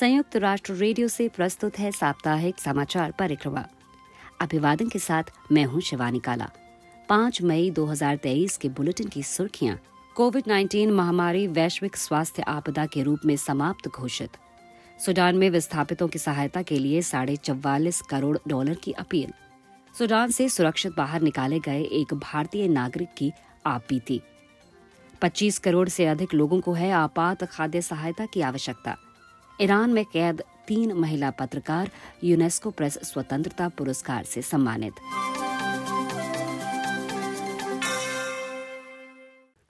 संयुक्त राष्ट्र रेडियो से प्रस्तुत है साप्ताहिक समाचार परिक्रमा। अभिवादन के साथ मैं हूँ शिवानी काला। पाँच मई 2023 के बुलेटिन की सुर्खियाँ। कोविड 19 महामारी वैश्विक स्वास्थ्य आपदा के रूप में समाप्त घोषित। सूडान में विस्थापितों की सहायता के लिए साढ़े चौवालीस करोड़ डॉलर की अपील। सूडान से सुरक्षित बाहर निकाले गए एक भारतीय नागरिक की आप बीती। 25 करोड़ से अधिक लोगों को है आपात खाद्य सहायता की आवश्यकता। ईरान में कैद तीन महिला पत्रकार यूनेस्को प्रेस स्वतंत्रता पुरस्कार से सम्मानित।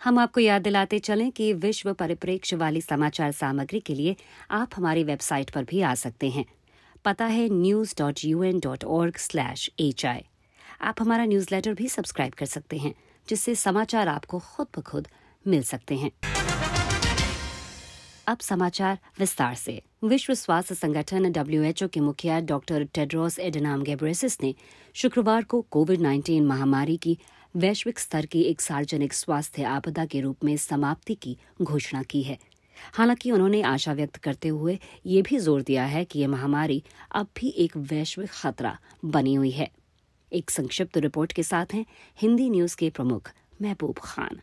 हम आपको याद दिलाते चलें कि विश्व परिप्रेक्ष्य वाली समाचार सामग्री के लिए आप हमारी वेबसाइट पर भी आ सकते हैं। पता है news dot U N dot org slash H I आप हमारा न्यूज़लेटर भी सब्सक्राइब कर सकते हैं, जिससे समाचार आपको खुद ब खुद मिल सकते हैं। अब समाचार विस्तार से। विश्व स्वास्थ्य संगठन डब्ल्यूएचओ के मुखिया डॉक्टर टेड्रोस एडनाम गेब्रेसिस ने शुक्रवार को कोविड 19 महामारी की वैश्विक स्तर की एक सार्वजनिक स्वास्थ्य आपदा के रूप में समाप्ति की घोषणा की है। हालाँकि उन्होंने आशा व्यक्त करते हुए ये भी ज़ोर दिया है कि यह महामारी अब भी एक वैश्विक खतरा बनी हुई है। एक संक्षिप्त रिपोर्ट के साथ हैं हिंदी न्यूज़ के प्रमुख महबूब खान।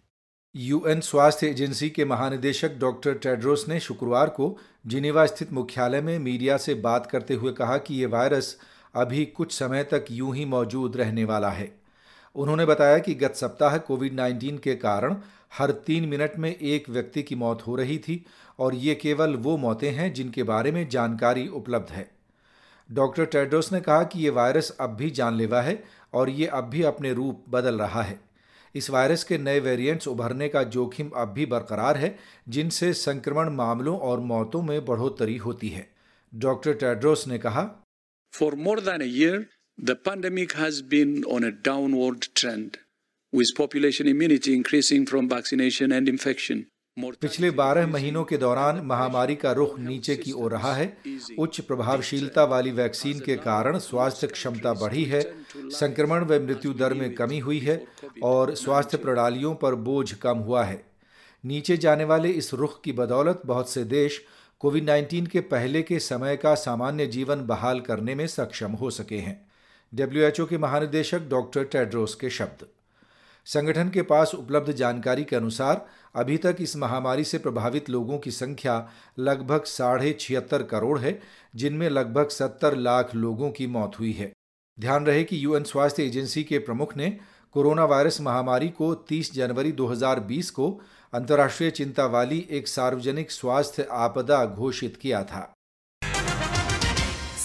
यूएन स्वास्थ्य एजेंसी के महानिदेशक डॉक्टर टेड्रोस ने शुक्रवार को जिनेवा स्थित मुख्यालय में मीडिया से बात करते हुए कहा कि ये वायरस अभी कुछ समय तक यूँ ही मौजूद रहने वाला है। उन्होंने बताया कि गत सप्ताह कोविड 19 के कारण हर तीन मिनट में एक व्यक्ति की मौत हो रही थी और ये केवल वो मौतें हैं जिनके बारे में जानकारी उपलब्ध है। डॉक्टर टेड्रोस ने कहा कि ये वायरस अब भी जानलेवा है और ये अब भी अपने रूप बदल रहा है। इस वायरस के नए वेरिएंट्स उभरने का जोखिम अब भी बरकरार है, जिनसे संक्रमण मामलों और मौतों में बढ़ोतरी होती है डॉक्टर टेड्रोस ने कहा for more than year the pandemic has been on a downward trend with population immunity increasing from vaccination and infection. पिछले 12 महीनों के दौरान महामारी का रुख नीचे की ओर रहा है। उच्च प्रभावशीलता वाली वैक्सीन के कारण स्वास्थ्य क्षमता बढ़ी है संक्रमण व मृत्यु दर में कमी हुई है और स्वास्थ्य प्रणालियों पर बोझ कम हुआ है। नीचे जाने वाले इस रुख की बदौलत बहुत से देश कोविड 19 के पहले के समय का सामान्य जीवन बहाल करने में सक्षम हो सके हैं। डब्ल्यूएचओ के महानिदेशक डॉक्टर टेड्रोस के शब्द। संगठन के पास उपलब्ध जानकारी के अनुसार, अभी तक इस महामारी से प्रभावित लोगों की संख्या लगभग साढ़े छिहत्तर करोड़ है, जिनमें लगभग सत्तर लाख लोगों की मौत हुई है। ध्यान रहे कि यूएन स्वास्थ्य एजेंसी के प्रमुख ने कोरोना वायरस महामारी को 30 जनवरी 2020 को अंतर्राष्ट्रीय चिंता वाली एक सार्वजनिक स्वास्थ्य आपदा घोषित किया था।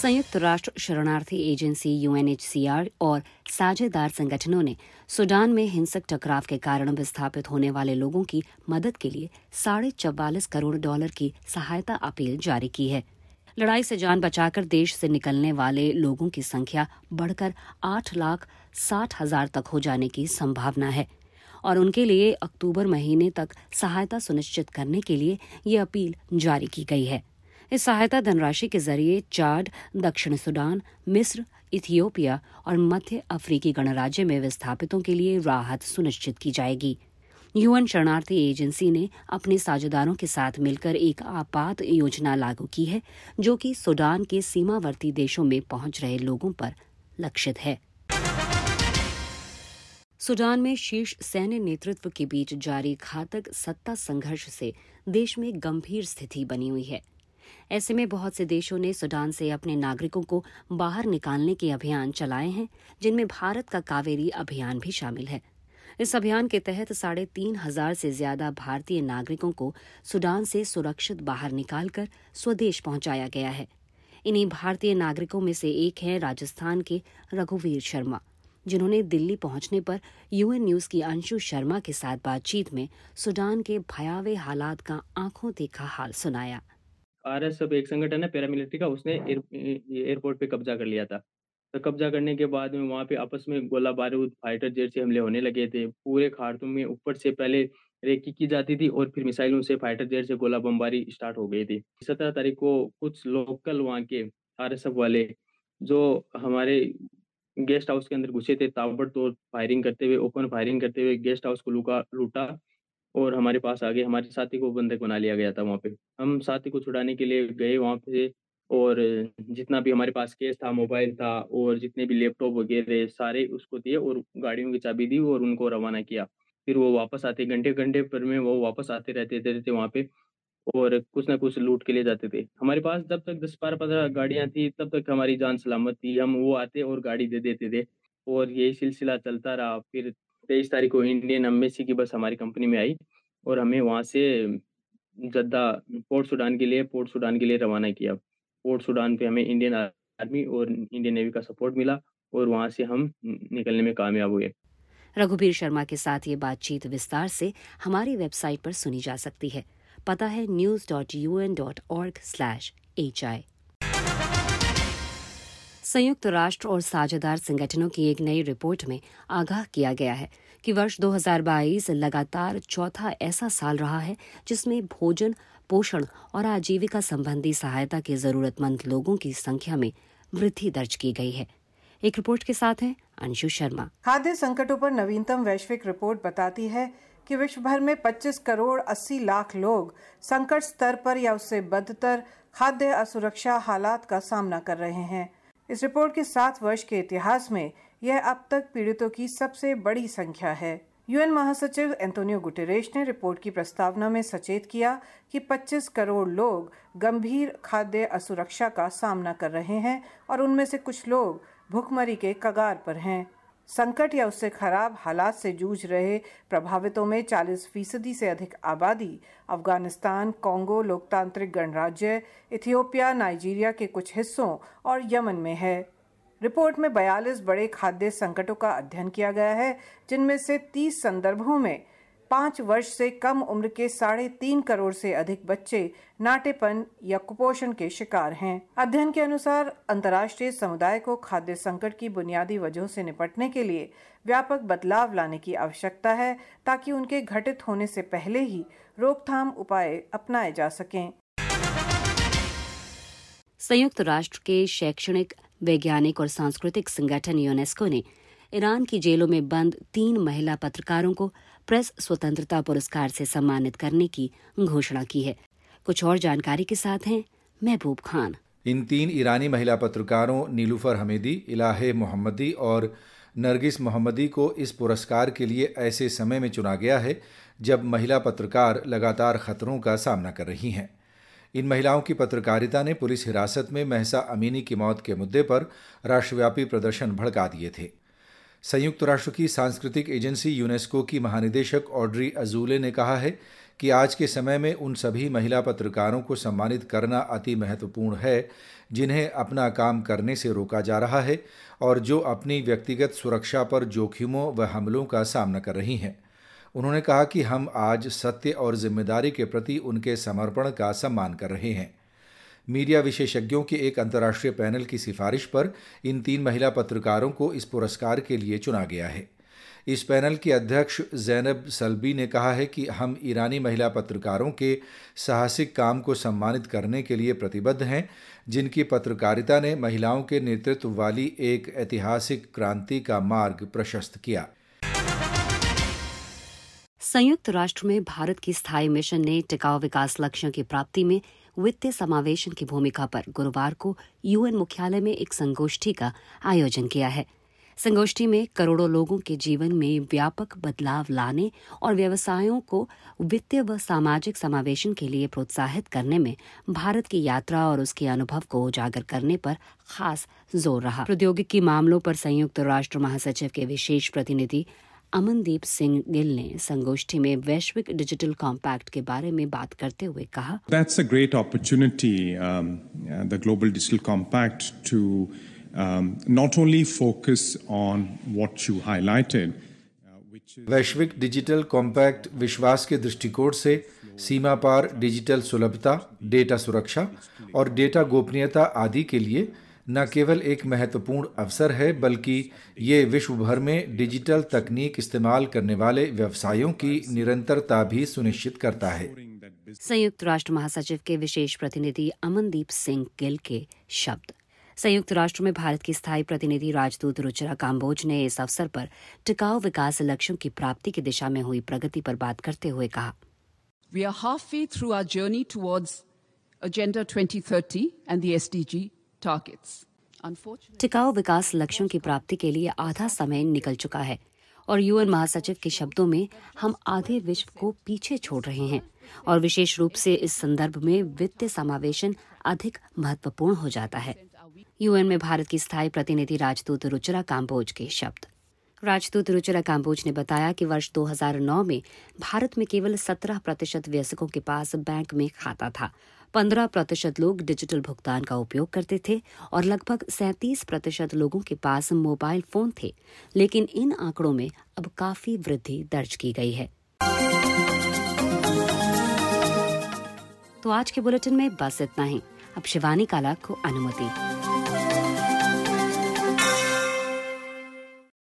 संयुक्त राष्ट्र शरणार्थी एजेंसी यूएनएचसीआर और साझेदार संगठनों ने सूडान में हिंसक टकराव के कारण विस्थापित होने वाले लोगों की मदद के लिए साढ़े चौवालीस करोड़ डॉलर की सहायता अपील जारी की है। लड़ाई से जान बचाकर देश से निकलने वाले लोगों की संख्या बढ़कर आठ लाख साठ हज़ार तक हो जाने की संभावना है और उनके लिए अक्टूबर महीने तक सहायता सुनिश्चित करने के लिए ये अपील जारी की गई है। इस सहायता धनराशि के ज़रिए चाड, दक्षिण सूडान, मिस्र, इथियोपिया और मध्य अफ्रीकी गणराज्य में विस्थापितों के लिए राहत सुनिश्चित की जाएगी। यूएन शरणार्थी एजेंसी ने अपने साझेदारों के साथ मिलकर एक आपात योजना लागू की है, जो कि सूडान के सीमावर्ती देशों में पहुँच रहे लोगों पर लक्षित है। सूडान में शीर्ष सैन्य नेतृत्व के बीच जारी घातक सत्ता संघर्ष से देश में गंभीर स्थिति बनी हुई है। ऐसे में बहुत से देशों ने सूडान से अपने नागरिकों को बाहर निकालने के अभियान चलाए हैं, जिनमें भारत का कावेरी अभियान भी शामिल है। इस अभियान के तहत साढ़े तीन हज़ार से ज़्यादा भारतीय नागरिकों को सूडान से सुरक्षित बाहर निकालकर स्वदेश पहुँचाया गया है। इन्हीं भारतीय नागरिकों में से एक है राजस्थान के रघुवीर शर्मा, जिन्होंने दिल्ली पहुँचने पर यूएन न्यूज़ की अंशु शर्मा के साथ बातचीत में सूडान के भयावह हालात का आँखों देखा हाल सुनाया। आर एस एक संगठन है, पैरामिलिट्री का, उसने एयरपोर्ट पे कब्जा कर लिया था। तो कब्जा करने के बाद में वहाँ पे आपस में गोला बारूद फाइटर जेट से हमले होने लगे थे। पूरे खारतूम में ऊपर से पहले रेकी की जाती थी और फिर मिसाइलों से फाइटर जेट से गोला बमबारी स्टार्ट हो गई थी। सत्रह तारीख को कुछ लोकल वहाँ के RSF वाले, जो हमारे गेस्ट हाउस के अंदर घुसे थे, ताबड़तोड़ फायरिंग करते हुए, ओपन फायरिंग करते हुए गेस्ट हाउस को लूटा। और हमारे पास आ गए हमारे साथी को बंधक बना लिया गया था वहाँ पे। हम साथी को छुड़ाने के लिए गए वहाँ पे और जितना भी हमारे पास केस था मोबाइल था और जितने भी लैपटॉप वगैरह सारे उसको दिए और गाड़ियों की चाबी दी और उनको रवाना किया। फिर वो वापस आते घंटे घंटे पर में वो वापस आते रहते थे, थे वहाँ पे और कुछ ना कुछ लूट के ले जाते थे। हमारे पास जब तक दस बारह पंद्रह गाड़ियाँ थी तब तक हमारी जान सलामत थी। हम वो आते और गाड़ी दे देते थे और यही सिलसिला चलता रहा। फिर तेईस तारीख को इंडियन अम्बेसी की बस हमारी कंपनी में आई और हमें वहाँ से जद्दा पोर्ट सूडान के लिए, पोर्ट सूडान के लिए रवाना किया। पोर्ट सूडान पे हमें इंडियन आर्मी और इंडियन नेवी का सपोर्ट मिला और वहाँ से हम निकलने में कामयाब हुए। रघुबीर शर्मा के साथ ये बातचीत विस्तार से हमारी वेबसाइट पर सुनी जा सकती है। पता है news dot U N dot org slash H I संयुक्त राष्ट्र और साझेदार संगठनों की एक नई रिपोर्ट में आगाह किया गया है कि वर्ष 2022 लगातार चौथा ऐसा साल रहा है जिसमें भोजन, पोषण और आजीविका संबंधी सहायता के जरूरतमंद लोगों की संख्या में वृद्धि दर्ज की गई है। एक रिपोर्ट के साथ हैं अंशु शर्मा। खाद्य संकटों पर नवीनतम वैश्विक रिपोर्ट बताती है कि विश्व भर में 25 करोड़ 80 लाख लोग संकट स्तर पर या उससे बदतर खाद्य असुरक्षा हालात का सामना कर रहे हैं। इस रिपोर्ट के सात वर्ष के इतिहास में यह अब तक पीड़ितों की सबसे बड़ी संख्या है। यूएन महासचिव एंटोनियो गुटेरेश ने रिपोर्ट की प्रस्तावना में सचेत किया कि 25 करोड़ लोग गंभीर खाद्य असुरक्षा का सामना कर रहे हैं और उनमें से कुछ लोग भुखमरी के कगार पर हैं। संकट या उससे खराब हालात से जूझ रहे प्रभावितों में 40 फ़ीसदी से अधिक आबादी। अफ़गानिस्तान, कांगो लोकतांत्रिक गणराज्य, इथियोपिया, नाइजीरिया के कुछ हिस्सों और यमन में है। रिपोर्ट में 42 बड़े खाद्य संकटों का अध्ययन किया गया है, जिनमें से 30 संदर्भों में पाँच वर्ष से कम उम्र के साढ़े तीन करोड़ से अधिक बच्चे नाटेपन या कुपोषण के शिकार हैं। अध्ययन के अनुसार अंतर्राष्ट्रीय समुदाय को खाद्य संकट की बुनियादी वजहों से निपटने के लिए व्यापक बदलाव लाने की आवश्यकता है ताकि उनके घटित होने से पहले ही रोकथाम उपाय अपनाए जा सकें। संयुक्त राष्ट्र के शैक्षणिक, वैज्ञानिक और सांस्कृतिक संगठन यूनेस्को ने ईरान की जेलों में बंद तीन महिला पत्रकारों को प्रेस स्वतंत्रता पुरस्कार से सम्मानित करने की घोषणा की है। कुछ और जानकारी के साथ हैं महबूब खान। इन तीन ईरानी महिला पत्रकारों नीलूफर हमीदी, इलाहे मोहम्मदी और नरगिस मोहम्मदी को इस पुरस्कार के लिए ऐसे समय में चुना गया है जब महिला पत्रकार लगातार खतरों का सामना कर रही हैं। इन महिलाओं की पत्रकारिता ने पुलिस हिरासत में महसा अमीनी की मौत के मुद्दे पर राष्ट्रव्यापी प्रदर्शन भड़का दिए थे। संयुक्त राष्ट्र की सांस्कृतिक एजेंसी यूनेस्को की महानिदेशक ऑड्री अजूले ने कहा है कि आज के समय में उन सभी महिला पत्रकारों को सम्मानित करना अति महत्वपूर्ण है, जिन्हें अपना काम करने से रोका जा रहा है और जो अपनी व्यक्तिगत सुरक्षा पर जोखिमों व हमलों का सामना कर रही हैं। उन्होंने कहा कि हम आज सत्य और ज़िम्मेदारी के प्रति उनके समर्पण का सम्मान कर रहे हैं। मीडिया विशेषज्ञों के एक अंतर्राष्ट्रीय पैनल की सिफारिश पर इन तीन महिला पत्रकारों को इस पुरस्कार के लिए चुना गया है। इस पैनल की अध्यक्ष जैनब सल्बी ने कहा है कि हम ईरानी महिला पत्रकारों के साहसिक काम को सम्मानित करने के लिए प्रतिबद्ध हैं, जिनकी पत्रकारिता ने महिलाओं के नेतृत्व वाली एक ऐतिहासिक क्रांति का मार्ग प्रशस्त किया। संयुक्त राष्ट्र में भारत की स्थायी मिशन ने टिकाऊ विकास लक्ष्यों की प्राप्ति में वित्तीय समावेशन की भूमिका पर गुरुवार को यूएन मुख्यालय में एक संगोष्ठी का आयोजन किया है। संगोष्ठी में करोड़ों लोगों के जीवन में व्यापक बदलाव लाने और व्यवसायों को वित्तीय व सामाजिक समावेशन के लिए प्रोत्साहित करने में भारत की यात्रा और उसके अनुभव को उजागर करने पर खास ज़ोर रहा। प्रौद्योगिकी मामलों पर संयुक्त राष्ट्र महासचिव के विशेष प्रतिनिधि अमनदीप सिंह गिल ने संगोष्ठी में वैश्विक डिजिटल कॉम्पैक्ट के बारे में बात करते हुए कहा That's a great opportunity, um, uh, the Global Digital Compact, to um, not only focus on what you highlighted. वैश्विक डिजिटल कॉम्पैक्ट विश्वास के दृष्टिकोण से सीमा पार डिजिटल सुलभता डेटा सुरक्षा और डेटा गोपनीयता आदि के लिए न केवल एक महत्वपूर्ण अवसर है बल्कि ये विश्व भर में डिजिटल तकनीक इस्तेमाल करने वाले व्यवसायों की निरंतरता भी सुनिश्चित करता है। संयुक्त राष्ट्र महासचिव के विशेष प्रतिनिधि अमनदीप सिंह गिल के शब्द। संयुक्त राष्ट्र में भारत की स्थायी प्रतिनिधि राजदूत रुचिरा काम्बोज ने इस अवसर पर टिकाऊ विकास लक्ष्यों की प्राप्ति की दिशा में हुई प्रगति पर बात करते हुए कहा। We are halfway through our journey towards Agenda 2030 and the SDG. टिकाऊ विकास लक्ष्यों की प्राप्ति के लिए आधा समय निकल चुका है और यूएन महासचिव के शब्दों में हम आधे विश्व को पीछे छोड़ रहे हैं और विशेष रूप से इस संदर्भ में वित्तीय समावेशन अधिक महत्वपूर्ण हो जाता है यूएन में भारत की स्थायी प्रतिनिधि राजदूत रुचिरा काम्बोज के शब्द राजदूत रुचिरा काम्बोज ने बताया कि वर्ष 2009 में भारत में केवल 17 प्रतिशत वयस्कों के पास बैंक में खाता था 15 प्रतिशत लोग डिजिटल भुगतान का उपयोग करते थे और लगभग 37 प्रतिशत लोगों के पास मोबाइल फ़ोन थे, लेकिन इन आंकड़ों में अब काफ़ी वृद्धि दर्ज की गई है। तो आज के बुलेटिन में बस इतना ही। अब शिवानी काला को अनुमति।